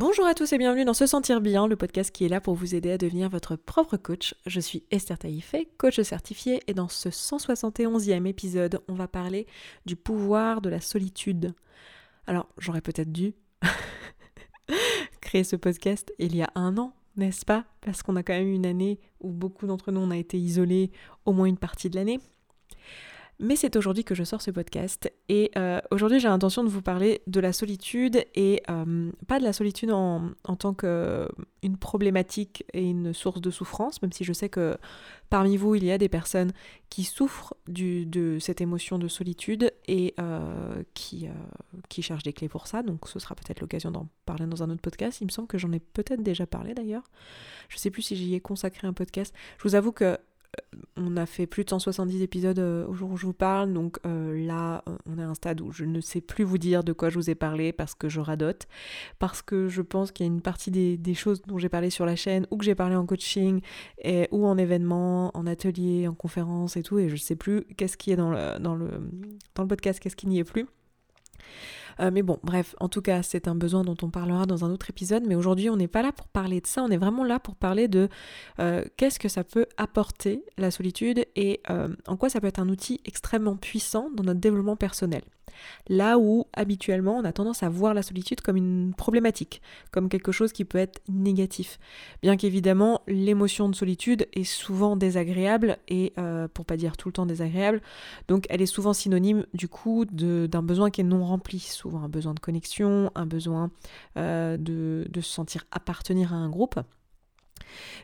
Bonjour à tous et bienvenue dans Se Sentir Bien, le podcast qui est là pour vous aider à devenir votre propre coach. Je suis Esther Taïfé, coach certifiée, et dans ce 171e épisode, on va parler du pouvoir de la solitude. Alors, j'aurais peut-être dû créer ce podcast il y a un an, n'est-ce pas? Parce qu'on a quand même une année où beaucoup d'entre nous on a été isolés au moins une partie de l'année. Mais c'est aujourd'hui que je sors ce podcast et euh, aujourd'hui j'ai l'intention de vous parler de la solitude et euh, pas de la solitude en, tant qu'une problématique et une source de souffrance, même si je sais que parmi vous il y a des personnes qui souffrent de cette émotion de solitude et euh, qui, cherchent des clés pour ça, donc ce sera peut-être l'occasion d'en parler dans un autre podcast. Il me semble que j'en ai peut-être déjà parlé d'ailleurs. Je sais plus si j'y ai consacré un podcast. Je vous avoue que on a fait plus de 170 épisodes euh, au jour où je vous parle, donc euh, là, on est à un stade où je ne sais plus vous dire de quoi je vous ai parlé parce que je radote, parce que je pense qu'il y a une partie des, choses dont j'ai parlé sur la chaîne ou que j'ai parlé en coaching ou en événement, en atelier, en conférence et tout, et je ne sais plus qu'est-ce qui est dans le podcast, qu'est-ce qui n'y est plus. Euh, mais bon, bref, en tout cas, c'est un besoin dont on parlera dans un autre épisode. Mais aujourd'hui, on n'est pas là pour parler de ça, on est vraiment là pour parler de euh, qu'est-ce que ça peut apporter la solitude et euh, en quoi ça peut être un outil extrêmement puissant dans notre développement personnel. Là où habituellement on a tendance à voir la solitude comme une problématique, comme quelque chose qui peut être négatif. Bien qu'évidemment l'émotion de solitude est souvent désagréable et euh, pour pas dire tout le temps désagréable, donc elle est souvent synonyme du coup d'un besoin qui est non rempli, souvent un besoin de connexion, un besoin euh, de, de se sentir appartenir à un groupe.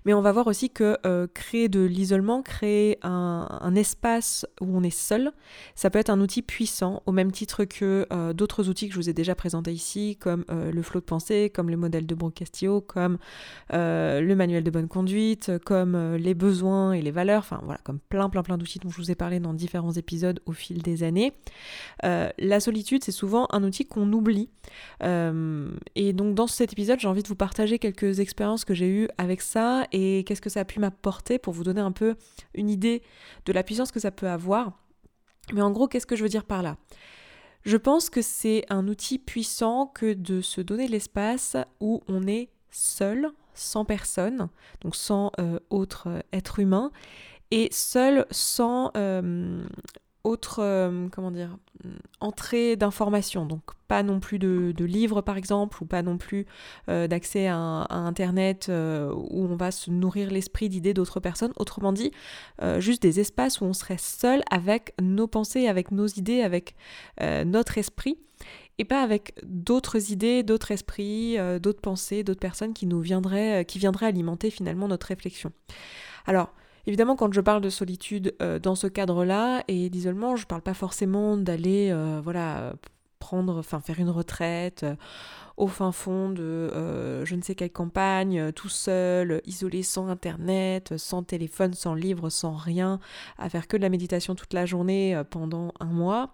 Mais on va voir aussi que euh, créer de l'isolement, créer un, espace où on est seul, ça peut être un outil puissant, au même titre que euh, d'autres outils que je vous ai déjà présentés ici, comme euh, le flot de pensée, comme le modèle de Brocastillo, comme le manuel de bonne conduite, comme les besoins et les valeurs, enfin voilà, comme plein plein plein d'outils dont je vous ai parlé dans différents épisodes au fil des années. la solitude, c'est souvent un outil qu'on oublie. et donc dans cet épisode, j'ai envie de vous partager quelques expériences que j'ai eues avec ça et qu'est-ce que ça a pu m'apporter pour vous donner un peu une idée de la puissance que ça peut avoir. Mais en gros, qu'est-ce que je veux dire par là? Je pense que c'est un outil puissant que de se donner l'espace où on est seul, sans personne, donc sans euh, autre être humain, et seul sans euh, autre, euh, comment dire, entrée d'informations. Donc pas non plus de, livres par exemple, ou pas non plus euh, d'accès à, Internet euh, où on va se nourrir l'esprit d'idées d'autres personnes. Autrement dit, juste des espaces où on serait seul avec nos pensées, avec nos idées, avec notre esprit. Et pas avec d'autres idées, d'autres esprits, d'autres pensées, d'autres personnes qui nous viendraient, qui viendraient alimenter finalement notre réflexion. Alors, Évidemment, quand je parle de solitude euh, dans ce cadre-là et d'isolement, je ne parle pas forcément d'aller, euh, voilà, prendre, enfin faire une retraite euh, au fin fond de euh, je ne sais quelle campagne, euh, tout seul, isolé sans internet, sans téléphone, sans livre, sans rien, à faire que de la méditation toute la journée pendant un mois.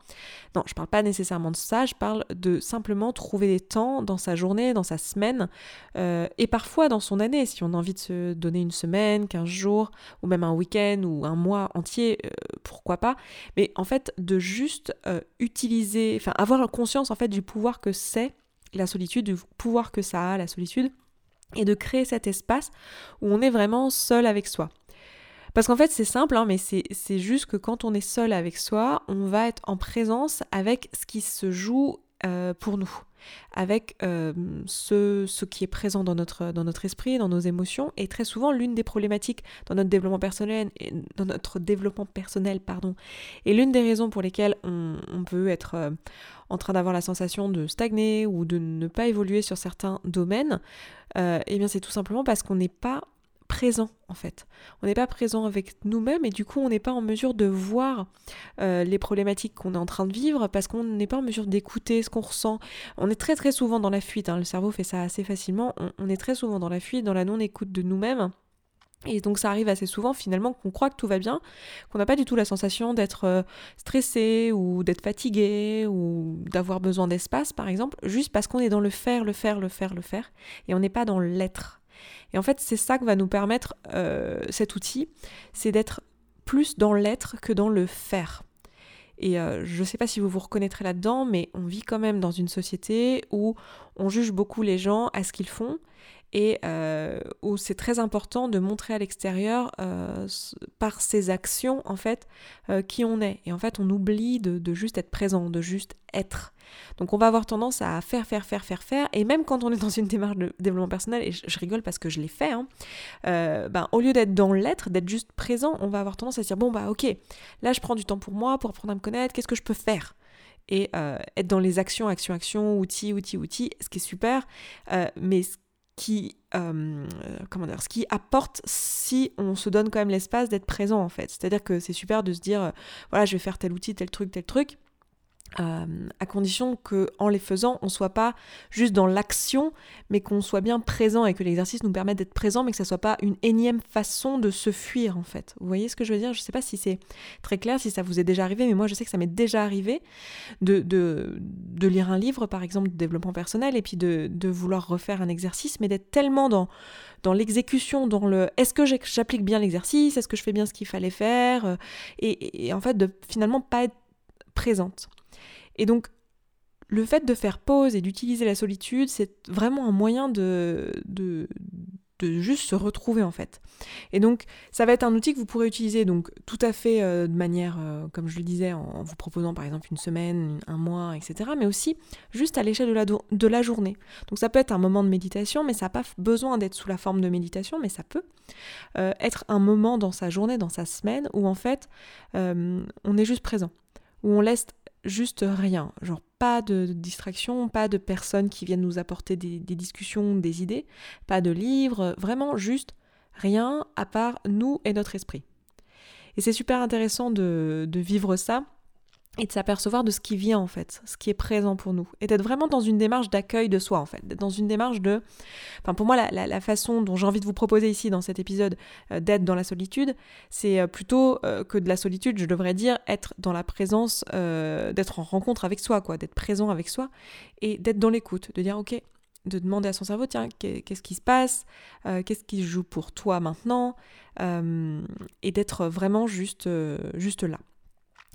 Non, je parle pas nécessairement de ça, je parle de simplement trouver des temps dans sa journée, dans sa semaine, et parfois dans son année, si on a envie de se donner une semaine, 15 jours, ou même un week-end ou un mois entier, pourquoi pas, mais en fait de juste utiliser, enfin avoir conscience en fait du pouvoir que c'est la solitude, du pouvoir que ça a, la solitude, et de créer cet espace où on est vraiment seul avec soi. Parce qu'en fait, c'est simple, hein, mais c'est juste que quand on est seul avec soi, on va être en présence avec ce qui se joue euh, pour nous, avec euh, ce, qui est présent dans notre, dans notre esprit, dans nos émotions, et très souvent l'une des problématiques dans notre développement personnel, dans notre développement personnel, pardon, et l'une des raisons pour lesquelles on, peut être euh, en train d'avoir la sensation de stagner ou de ne pas évoluer sur certains domaines, eh bien c'est tout simplement parce qu'on n'est pas présent en fait. On n'est pas présent avec nous-mêmes et du coup on n'est pas en mesure de voir euh, les problématiques qu'on est en train de vivre parce qu'on n'est pas en mesure d'écouter ce qu'on ressent. On est très très souvent dans la fuite, hein. le cerveau fait ça assez facilement, on, est très souvent dans la fuite, dans la non-écoute de nous-mêmes. Et donc ça arrive assez souvent finalement qu'on croit que tout va bien, qu'on n'a pas du tout la sensation d'être euh, stressé ou d'être fatigué ou d'avoir besoin d'espace par exemple, juste parce qu'on est dans le faire, le faire, le faire, le faire, et on n'est pas dans l'être. Et en fait, c'est ça que va nous permettre euh, cet outil, c'est d'être plus dans l'être que dans le faire. Et je ne sais pas si vous vous reconnaîtrez là-dedans, mais on vit quand même dans une société où on juge beaucoup les gens à ce qu'ils font et euh, où c'est très important de montrer à l'extérieur euh, par ses actions en fait euh, qui on est. Et en fait on oublie de, juste être présent de juste être. Donc on va avoir tendance à faire faire faire faire faire. Et même quand on est dans une démarche de développement personnel et je, rigole parce que je l'ai fait hein, ben, au lieu d'être dans l'être d'être juste présent on va avoir tendance à se dire bon bah ok là je prends du temps pour moi pour apprendre à me connaître qu'est-ce que je peux faire? Et être dans les actions, actions, actions, outils, outils, outils, ce qui est super. mais qui, euh, ce qui apporte si on se donne quand même l'espace d'être présent en fait. C'est-à-dire que c'est super de se dire, euh, voilà, je vais faire tel outil, tel truc, tel truc, euh, à condition que en les faisant, on soit pas juste dans l'action, mais qu'on soit bien présent et que l'exercice nous permette d'être présent, mais que ça soit pas une énième façon de se fuir en fait. Vous voyez ce que je veux dire? Je sais pas si c'est très clair, si ça vous est déjà arrivé, mais moi je sais que ça m'est déjà arrivé de, de, de, lire un livre par exemple de développement personnel et puis de, de vouloir refaire un exercice, mais d'être tellement dans dans l'exécution, dans le est-ce que j'applique bien l'exercice, est-ce que je fais bien ce qu'il fallait faire, euh, et, et en fait de finalement pas être présente. Et donc, le fait de faire pause et d'utiliser la solitude, c'est vraiment un moyen de, de, juste se retrouver en fait. Et donc, ça va être un outil que vous pourrez utiliser donc tout à fait euh, de manière, euh, comme je le disais, en, vous proposant par exemple une semaine, un mois, etc. Mais aussi juste à l'échelle de la, de la journée. Donc, ça peut être un moment de méditation, mais ça n'a pas besoin d'être sous la forme de méditation, mais ça peut euh, être un moment dans sa journée, dans sa semaine, où en fait, on est juste présent, où on laisse juste rien, genre pas de distraction, pas de personnes qui viennent nous apporter des, discussions, des idées, pas de livres, vraiment juste rien à part nous et notre esprit. Et c'est super intéressant de, de vivre ça et de s'apercevoir de ce qui vient en fait, ce qui est présent pour nous, et d'être vraiment dans une démarche d'accueil de soi en fait, d'être dans une démarche de, enfin pour moi la, façon dont j'ai envie de vous proposer ici dans cet épisode euh, d'être dans la solitude, c'est euh, plutôt euh, que de la solitude, je devrais dire être dans la présence, d'être en rencontre avec soi quoi, d'être présent avec soi et d'être dans l'écoute, de dire ok, de demander à son cerveau tiens qu'est-ce qui se passe, qu'est-ce qui joue pour toi maintenant, et d'être vraiment juste juste là.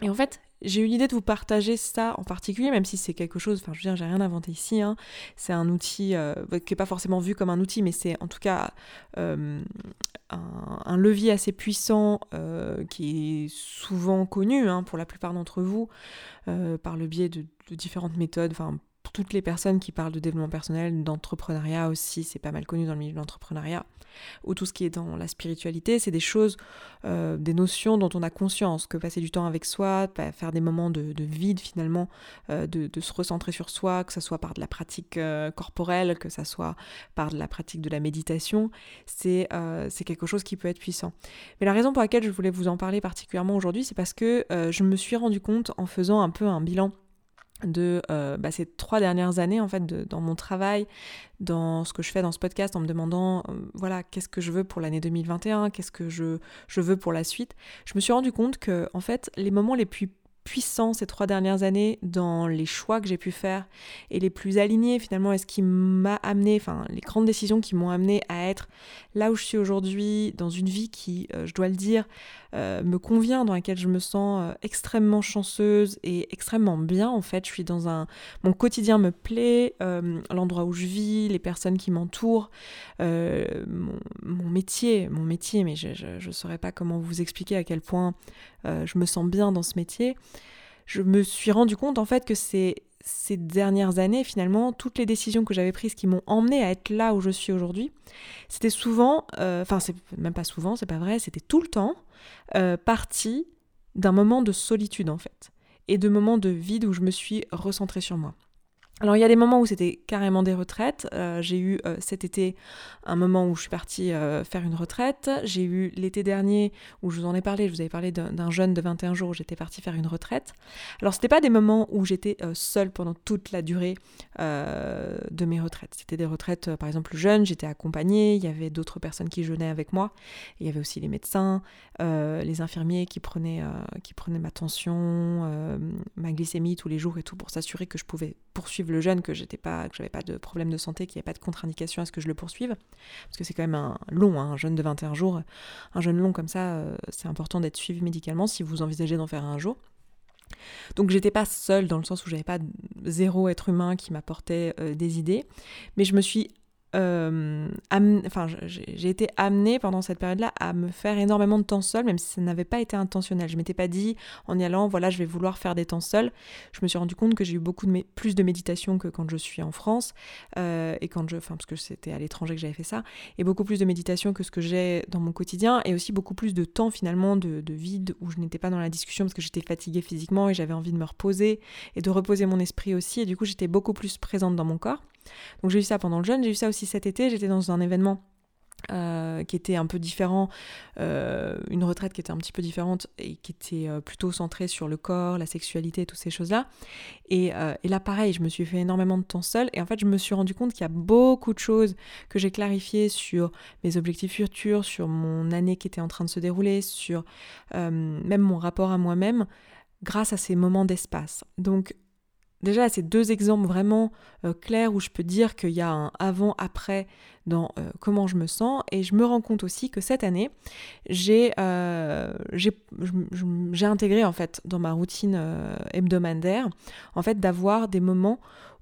Et en fait, j'ai eu l'idée de vous partager ça en particulier, même si c'est quelque chose, enfin je veux dire, j'ai rien inventé ici, hein. c'est un outil euh, qui n'est pas forcément vu comme un outil, mais c'est en tout cas euh, un, levier assez puissant euh, qui est souvent connu hein, pour la plupart d'entre vous par le biais de, différentes méthodes, toutes les personnes qui parlent de développement personnel, d'entrepreneuriat aussi, c'est pas mal connu dans le milieu de l'entrepreneuriat, ou tout ce qui est dans la spiritualité, c'est des choses, euh, des notions dont on a conscience, que passer du temps avec soi, faire des moments de, vide finalement, euh, de, se recentrer sur soi, que ce soit par de la pratique euh, corporelle, que ce soit par de la pratique de la méditation, c'est quelque chose qui peut être puissant. Mais la raison pour laquelle je voulais vous en parler particulièrement aujourd'hui, c'est parce que je me suis rendu compte en faisant un peu un bilan de euh, bah, ces trois dernières années en fait dans mon travail, dans ce que je fais dans ce podcast en me demandant euh, voilà qu'est-ce que je veux pour l'année 2021, qu'est-ce que je, je veux pour la suite, je me suis rendu compte que en fait les moments les plus puissant ces trois dernières années dans les choix que j'ai pu faire et les plus alignés finalement et ce qui m'a amené, enfin les grandes décisions qui m'ont amené à être là où je suis aujourd'hui, dans une vie qui, euh, je dois le dire, euh, me convient, dans laquelle je me sens euh, extrêmement chanceuse et extrêmement bien en fait. Je suis dans un... Mon quotidien me plaît, l'endroit où je vis, les personnes qui m'entourent, mon, métier, mon métier, mais je ne saurais pas comment vous expliquer à quel point je me sens bien dans ce métier je me suis rendu compte en fait que ces, ces dernières années, finalement, toutes les décisions que j'avais prises qui m'ont emmené à être là où je suis aujourd'hui, c'était souvent, euh, enfin c'est même pas souvent, c'est pas vrai, c'était tout le temps euh, parti d'un moment de solitude en fait, et de moments de vide où je me suis recentrée sur moi. Alors il y a des moments où c'était carrément des retraites. Euh, j'ai eu euh, cet été un moment où je suis partie euh, faire une retraite. J'ai eu l'été dernier où je vous en ai parlé, je vous avais parlé d'un jeune de 21 jours où j'étais partie faire une retraite. Alors c'était pas des moments où j'étais seule pendant toute la durée de mes retraites. C'était des retraites par exemple jeunes, j'étais accompagnée, il y avait d'autres personnes qui jeûnaient avec moi. Il y avait aussi les médecins, les infirmiers qui prenaient, qui prenaient ma tension, ma glycémie tous les jours et tout pour s'assurer que je pouvais poursuivre le jeûne, que j'étais pas, que j'avais pas de problème de santé, qu'il n'y avait pas de contre-indication à ce que je le poursuive, parce que c'est quand même un long, hein, un jeûne de 21 jours, un jeûne long comme ça, euh, c'est important d'être suivi médicalement si vous envisagez d'en faire un jour. Donc j'étais pas seule dans le sens où j'avais pas zéro être humain qui m'apportait des idées, mais je me suis euh, enfin, j'ai été amenée pendant cette période-là à me faire énormément de temps seul, même si ça n'avait pas été intentionnel. Je m'étais pas dit en y allant, voilà, je vais vouloir faire des temps seuls. Je me suis rendu compte que j'ai eu beaucoup de plus de méditation que quand je suis en France euh, et quand je, parce que c'était à l'étranger que j'avais fait ça, et beaucoup plus de méditation que ce que j'ai dans mon quotidien, et aussi beaucoup plus de temps finalement de, de vide où je n'étais pas dans la discussion parce que j'étais fatiguée physiquement et j'avais envie de me reposer et de reposer mon esprit aussi, et du coup j'étais beaucoup plus présente dans mon corps. Donc j'ai eu ça pendant le jeûne, j'ai eu ça aussi cet été, j'étais dans un événement euh, qui était un peu différent, euh, une retraite qui était un petit peu différente et qui était euh, plutôt centrée sur le corps, la sexualité, toutes ces choses-là. Et, et, là, pareil, je me suis fait énormément de temps seule et en fait, je me suis rendu compte qu'il y a beaucoup de choses que j'ai clarifiées sur mes objectifs futurs, sur mon année qui était en train de se dérouler, sur même mon rapport à moi-même grâce à ces moments d'espace. Donc Déjà, c'est deux exemples vraiment euh, clairs où je peux dire qu'il y a un avant-après dans euh, comment je me sens. Et je me rends compte aussi que cette année, j'ai euh, intégré en fait dans ma routine hebdomadaire, en fait, d'avoir des moments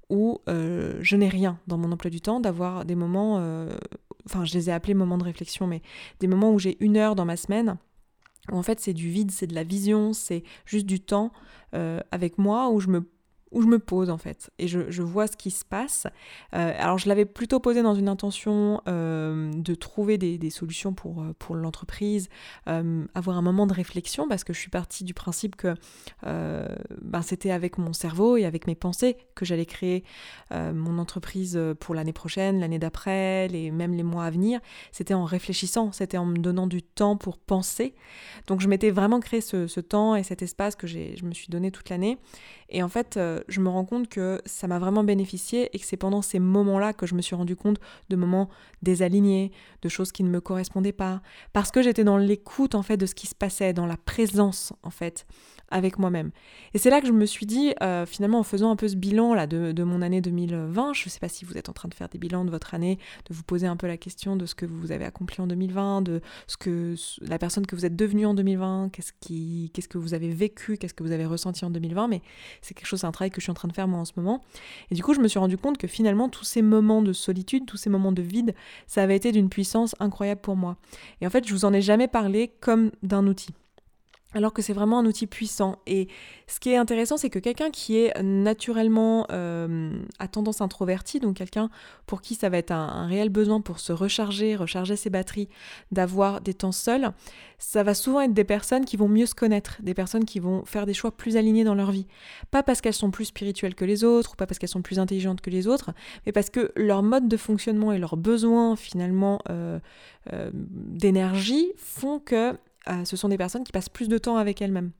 où je n'ai rien dans mon emploi du temps, d'avoir des moments, enfin je les ai appelés moments de réflexion, mais des moments où j'ai une heure dans ma semaine où en fait c'est du vide, c'est de la vision, c'est juste du temps avec moi où je me où je me pose en fait et je, vois ce qui se passe. Euh, alors je l'avais plutôt posé dans une intention euh, de trouver des, solutions pour, euh, pour l'entreprise, avoir un moment de réflexion parce que je suis partie du principe que ben, c'était avec mon cerveau et avec mes pensées que j'allais créer mon entreprise pour l'année prochaine, l'année d'après, les, même les mois à venir. C'était en réfléchissant, c'était en me donnant du temps pour penser. Donc je m'étais vraiment créé ce, ce temps et cet espace que je me suis donné toute l'année. Et en fait, je me rends compte que ça m'a vraiment bénéficié et que c'est pendant ces moments-là que je me suis rendu compte de moments désalignés, de choses qui ne me correspondaient pas, parce que j'étais dans l'écoute en fait de ce qui se passait, dans la présence en fait avec moi-même. Et c'est là que je me suis dit, euh, finalement, en faisant un peu ce bilan là de, mon année 2020, je ne sais pas si vous êtes en train de faire des bilans de votre année, de vous poser un peu la question de ce que vous avez accompli en 2020, de ce que la personne que vous êtes devenue en 2020, qu'est-ce qui, que vous avez vécu, qu'est-ce que vous avez ressenti en 2020. Mais c'est quelque chose, c'est que je suis en train de faire moi en ce moment. Et du coup, je me suis rendu compte que finalement, tous ces moments de solitude, tous ces moments de vide, ça avait été d'une puissance incroyable pour moi. Et en fait, je vous en ai jamais parlé comme d'un outil alors que c'est vraiment un outil puissant. Et ce qui est intéressant, c'est que quelqu'un qui est naturellement euh, à tendance introvertie, donc quelqu'un pour qui ça va être un, réel besoin pour se recharger, recharger ses batteries, d'avoir des temps seuls, ça va souvent être des personnes qui vont mieux se connaître, des personnes qui vont faire des choix plus alignés dans leur vie. Pas parce qu'elles sont plus spirituelles que les autres, ou pas parce qu'elles sont plus intelligentes que les autres, mais parce que leur mode de fonctionnement et leurs besoins finalement euh, euh, d'énergie font que euh, ce sont des personnes qui passent plus de temps avec elles-mêmes.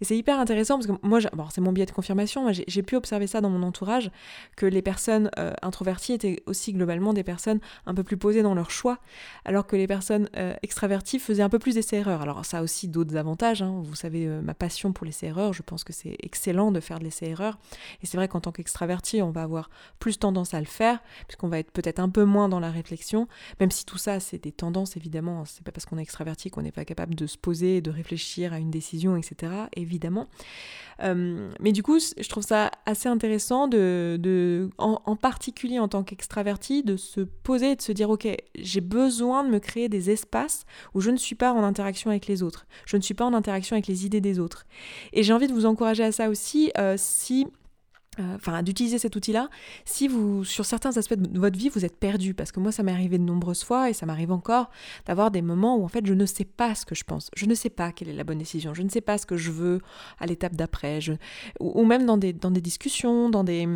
Et c'est hyper intéressant parce que moi, bon, c'est mon biais de confirmation, j'ai pu observer ça dans mon entourage, que les personnes euh, introverties étaient aussi globalement des personnes un peu plus posées dans leur choix, alors que les personnes euh, extraverties faisaient un peu plus d'essais-erreurs. Alors ça a aussi d'autres avantages, hein. vous savez euh, ma passion pour l'essai-erreur, je pense que c'est excellent de faire de l'essai-erreur, et c'est vrai qu'en tant qu'extraverti, on va avoir plus tendance à le faire, puisqu'on va être peut-être un peu moins dans la réflexion, même si tout ça c'est des tendances évidemment, c'est pas parce qu'on est extraverti qu'on n'est pas capable de se poser, de réfléchir à une décision, etc évidemment. Euh, mais du coup, je trouve ça assez intéressant, de, en, particulier en tant qu'extraverti, de se poser et de se dire, ok, j'ai besoin de me créer des espaces où je ne suis pas en interaction avec les autres, je ne suis pas en interaction avec les idées des autres. Et j'ai envie de vous encourager à ça aussi, euh, si euh, enfin d'utiliser cet outil-là si vous sur certains aspects de votre vie vous êtes perdu. Parce que moi ça m'est arrivé de nombreuses fois et ça m'arrive encore d'avoir des moments où en fait je ne sais pas ce que je pense. Je ne sais pas quelle est la bonne décision. Je ne sais pas ce que je veux à l'étape d'après. Ou, ou, même dans des, dans des discussions dans des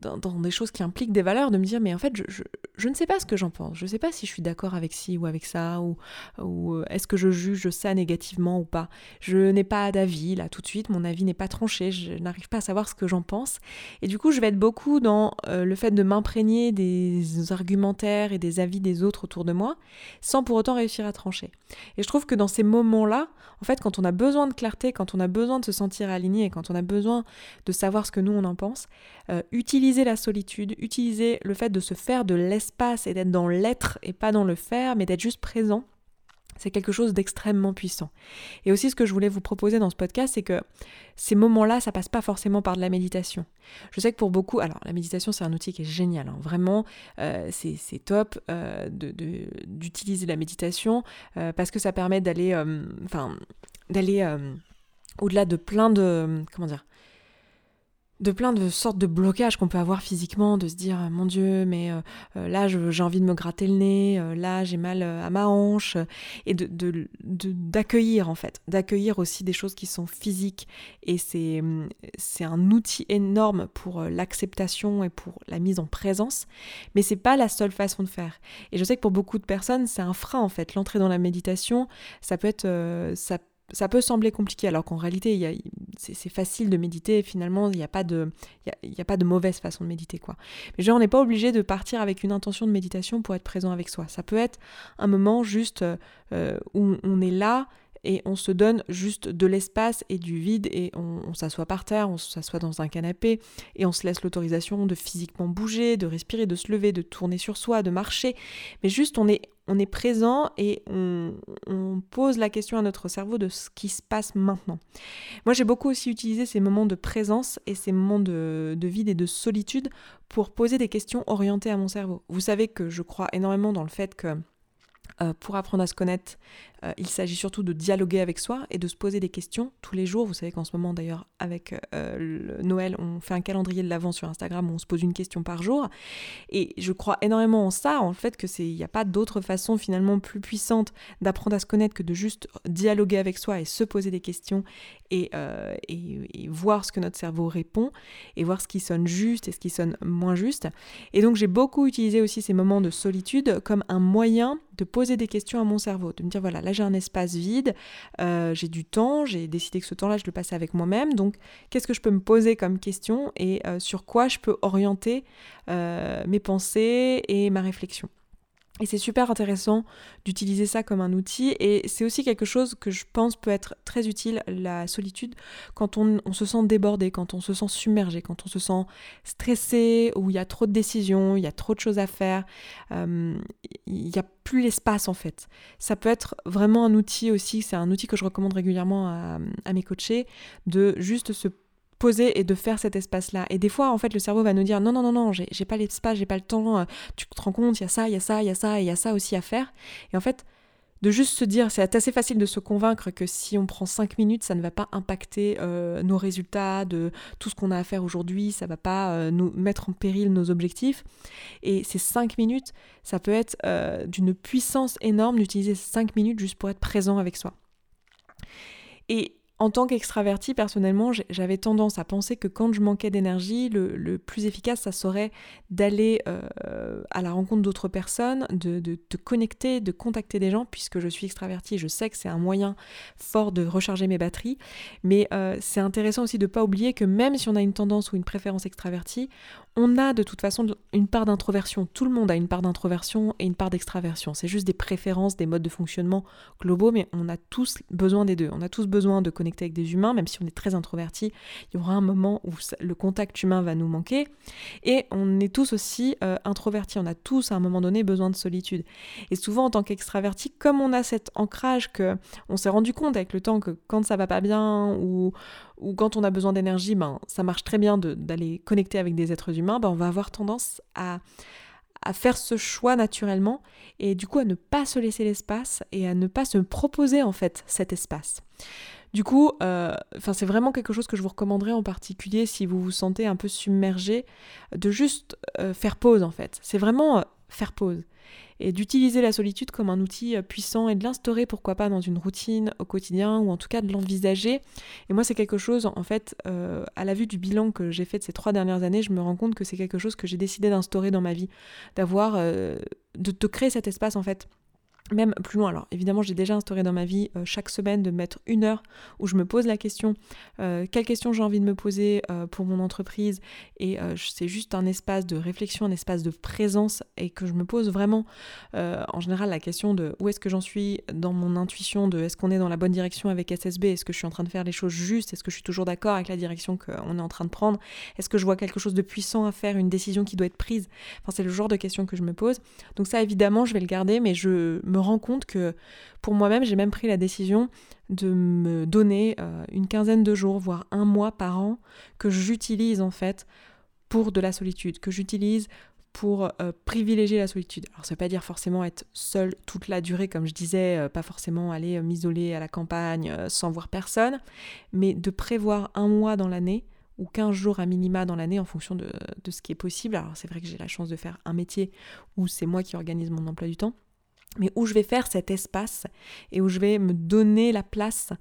dans, des choses qui impliquent des valeurs, de me dire mais en fait je, je, ne sais pas ce que j'en pense, je ne sais pas si je suis d'accord avec ci ou avec ça, ou, ou euh, est-ce que je juge ça négativement ou pas. Je n'ai pas d'avis là tout de suite, mon avis n'est pas tranché, je n'arrive pas à savoir ce que j'en pense. Et du coup je vais être beaucoup dans euh, le fait de m'imprégner des argumentaires et des avis des autres autour de moi, sans pour autant réussir à trancher. Et je trouve que dans ces moments-là, en fait quand on a besoin de clarté, quand on a besoin de se sentir aligné, et quand on a besoin de savoir ce que nous on en pense, euh, utiliser la solitude, utiliser le fait de se faire de l'espace et d'être dans l'être et pas dans le faire, mais d'être juste présent C'est quelque chose d'extrêmement puissant. Et aussi ce que je voulais vous proposer dans ce podcast, c'est que ces moments-là, ça passe pas forcément par de la méditation. Je sais que pour beaucoup, alors la méditation c'est un outil qui est génial, hein. vraiment euh, c'est top euh, d'utiliser la méditation euh, parce que ça permet d'aller, enfin d'aller au-delà de plein de, comment dire, de plein de sortes de blocages qu'on peut avoir physiquement, de se dire mon Dieu, mais euh, euh, là j'ai envie de me gratter le nez, euh, là j'ai mal à ma hanche, et de d'accueillir en fait, d'accueillir aussi des choses qui sont physiques. Et c'est c'est un outil énorme pour l'acceptation et pour la mise en présence, mais c'est pas la seule façon de faire. Et je sais que pour beaucoup de personnes c'est un frein en fait. L'entrée dans la méditation, ça peut être ça ça peut sembler compliqué, alors qu'en réalité, c'est facile de méditer. finalement, il n'y a, pas de, a pas de mauvaise façon de méditer. quoi. Mais genre, on n'est pas obligé de partir avec une intention de méditation pour être présent avec soi. Ça peut être un moment juste euh, où on est là et on se donne juste de l'espace et du vide et on, s'assoit par terre, on s'assoit dans un canapé et on se laisse l'autorisation de physiquement bouger, de respirer, de se lever, de tourner sur soi, de marcher. Mais juste on est, on est présent et on, pose la question à notre cerveau de ce qui se passe maintenant. Moi j'ai beaucoup aussi utilisé ces moments de présence et ces moments de, de vide et de solitude pour poser des questions orientées à mon cerveau. Vous savez que je crois énormément dans le fait que euh, pour apprendre à se connaître, euh, il s'agit surtout de dialoguer avec soi et de se poser des questions tous les jours. Vous savez qu'en ce moment d'ailleurs avec euh, Noël, on fait un calendrier de l'avant sur Instagram où on se pose une question par jour. Et je crois énormément en ça, en fait que c'est il n'y a pas d'autre façon finalement plus puissante d'apprendre à se connaître que de juste dialoguer avec soi et se poser des questions et, et, voir ce que notre cerveau répond et voir ce qui sonne juste et ce qui sonne moins juste. Et donc j'ai beaucoup utilisé aussi ces moments de solitude comme un moyen de poser des questions à mon cerveau, de me dire voilà, là j'ai un espace vide, euh, j'ai du temps, j'ai décidé que ce temps-là je le passais avec moi-même, donc qu'est-ce que je peux me poser comme question et euh, sur quoi je peux orienter euh, mes pensées et ma réflexion? Et c'est super intéressant d'utiliser ça comme un outil et c'est aussi quelque chose que je pense peut être très utile, la solitude, quand on, se sent débordé, quand on se sent submergé, quand on se sent stressé, où il y a trop de décisions, il y a trop de choses à faire, euh, il n'y a plus l'espace en fait. Ça peut être vraiment un outil aussi, c'est un outil que je recommande régulièrement à, à mes coachés, de juste se poser et de faire cet espace-là. Et des fois, en fait, le cerveau va nous dire non, non, non, non, j'ai pas l'espace, j'ai pas le temps, euh, tu te rends compte, il y a ça, il y a ça, il y a ça, il y a ça aussi à faire. Et en fait, de juste se dire, c'est assez facile de se convaincre que si on prend 5 minutes, ça ne va pas impacter euh, nos résultats, de tout ce qu'on a à faire aujourd'hui, ça va pas euh, nous mettre en péril nos objectifs. Et ces 5 minutes, ça peut être d'une puissance énorme d'utiliser ces 5 minutes juste pour être présent avec soi. Et en tant qu'extraverti, personnellement, j'avais tendance à penser que quand je manquais d'énergie, le, plus efficace, ça serait d'aller euh, à la rencontre d'autres personnes, de, te connecter, de contacter des gens, puisque je suis extraverti je sais que c'est un moyen fort de recharger mes batteries. Mais euh, c'est intéressant aussi de ne pas oublier que même si on a une tendance ou une préférence extravertie, on a de toute façon une part d'introversion. Tout le monde a une part d'introversion et une part d'extraversion. C'est juste des préférences, des modes de fonctionnement globaux, mais on a tous besoin des deux. On a tous besoin de connecter avec des humains, même si on est très introverti. Il y aura un moment où le contact humain va nous manquer. Et on est tous aussi euh, introvertis. On a tous à un moment donné besoin de solitude. Et souvent, en tant qu'extraverti, comme on a cet ancrage que on s'est rendu compte avec le temps que quand ça va pas bien ou ou quand on a besoin d'énergie, ben, ça marche très bien d'aller connecter avec des êtres humains, ben, on va avoir tendance à, à faire ce choix naturellement et du coup à ne pas se laisser l'espace et à ne pas se proposer en fait cet espace. Du coup, euh, c'est vraiment quelque chose que je vous recommanderais en particulier si vous vous sentez un peu submergé, de juste euh, faire pause en fait. C'est vraiment euh, faire pause et d'utiliser la solitude comme un outil euh, puissant et de l'instaurer pourquoi pas dans une routine au quotidien ou en tout cas de l'envisager. Et moi c'est quelque chose en fait euh, à la vue du bilan que j'ai fait de ces trois dernières années, je me rends compte que c'est quelque chose que j'ai décidé d'instaurer dans ma vie, d'avoir, euh, de te créer cet espace en fait même plus loin. Alors évidemment, j'ai déjà instauré dans ma vie euh, chaque semaine de mettre une heure où je me pose la question, euh, quelle question j'ai envie de me poser euh, pour mon entreprise. Et c'est juste un espace de réflexion, un espace de présence et que je me pose vraiment en général la question de où est-ce que j'en suis dans mon intuition, de est-ce qu'on est dans la bonne direction avec SSB, est-ce que je suis en train de faire les choses justes, est-ce que je suis toujours d'accord avec la direction qu'on est en train de prendre, est-ce que je vois quelque chose de puissant à faire, une décision qui doit être prise? Enfin, c'est le genre de questions que je me pose. Donc ça, évidemment, je vais le garder, mais je me me rends compte que pour moi-même, j'ai même pris la décision de me donner euh, une quinzaine de jours, voire un mois par an, que j'utilise en fait pour de la solitude, que j'utilise pour euh, privilégier la solitude. Alors ça veut pas dire forcément être seul toute la durée, comme je disais, euh, pas forcément aller m'isoler à la campagne sans voir personne, mais de prévoir un mois dans l'année ou 15 jours à minima dans l'année en fonction de, de, ce qui est possible. Alors c'est vrai que j'ai la chance de faire un métier où c'est moi qui organise mon emploi du temps, mais où je vais faire cet espace et où je vais me donner la place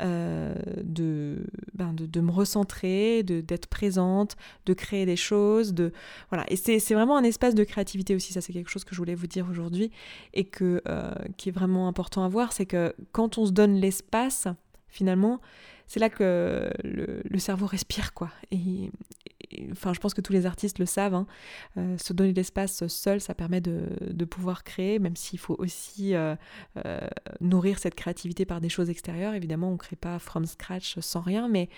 euh, de, ben de, de, me recentrer, d'être présente, de créer des choses, de voilà. Et c'est vraiment un espace de créativité aussi. Ça, c'est quelque chose que je voulais vous dire aujourd'hui et que euh, qui est vraiment important à voir, c'est que quand on se donne l'espace, finalement, c'est là que le, cerveau respire, quoi. Et, enfin, je pense que tous les artistes le savent. Hein. Euh, se donner l'espace seul, ça permet de, pouvoir créer, même s'il faut aussi euh, euh, nourrir cette créativité par des choses extérieures. Évidemment, on ne crée pas from scratch sans rien, mais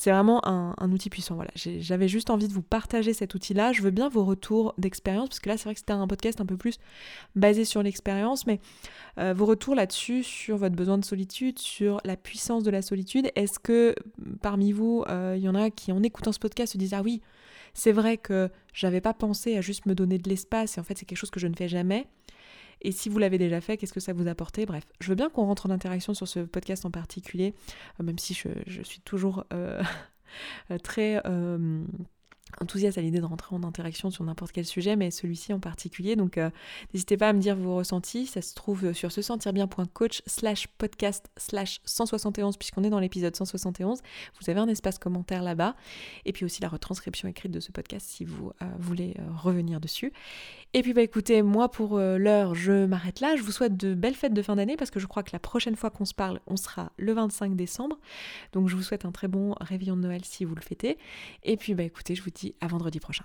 c'est vraiment un, outil puissant. Voilà, j'avais juste envie de vous partager cet outil-là. Je veux bien vos retours d'expérience, parce que là, c'est vrai que c'était un podcast un peu plus basé sur l'expérience, mais euh, vos retours là-dessus, sur votre besoin de solitude, sur la puissance de la solitude. Est-ce que parmi vous, euh, il y en a qui, en écoutant ce podcast, se disent Ah oui, c'est vrai que j'avais pas pensé à juste me donner de l'espace, et en fait, c'est quelque chose que je ne fais jamais. Et si vous l'avez déjà fait, qu'est-ce que ça vous a apporté? Bref, je veux bien qu'on rentre en interaction sur ce podcast en particulier, euh, même si je, suis toujours euh, très euh, enthousiaste à l'idée de rentrer en interaction sur n'importe quel sujet, mais celui-ci en particulier. Donc euh, n'hésitez pas à me dire vos ressentis. Ça se trouve sur se sentir bien.coach slash podcast slash 171 puisqu'on est dans l'épisode 171. Vous avez un espace commentaire là-bas. Et puis aussi la retranscription écrite de ce podcast si vous euh, voulez euh, revenir dessus. Et puis bah écoutez, moi pour l'heure, je m'arrête là. Je vous souhaite de belles fêtes de fin d'année parce que je crois que la prochaine fois qu'on se parle, on sera le 25 décembre. Donc je vous souhaite un très bon réveillon de Noël si vous le fêtez. Et puis bah écoutez, je vous dis à vendredi prochain.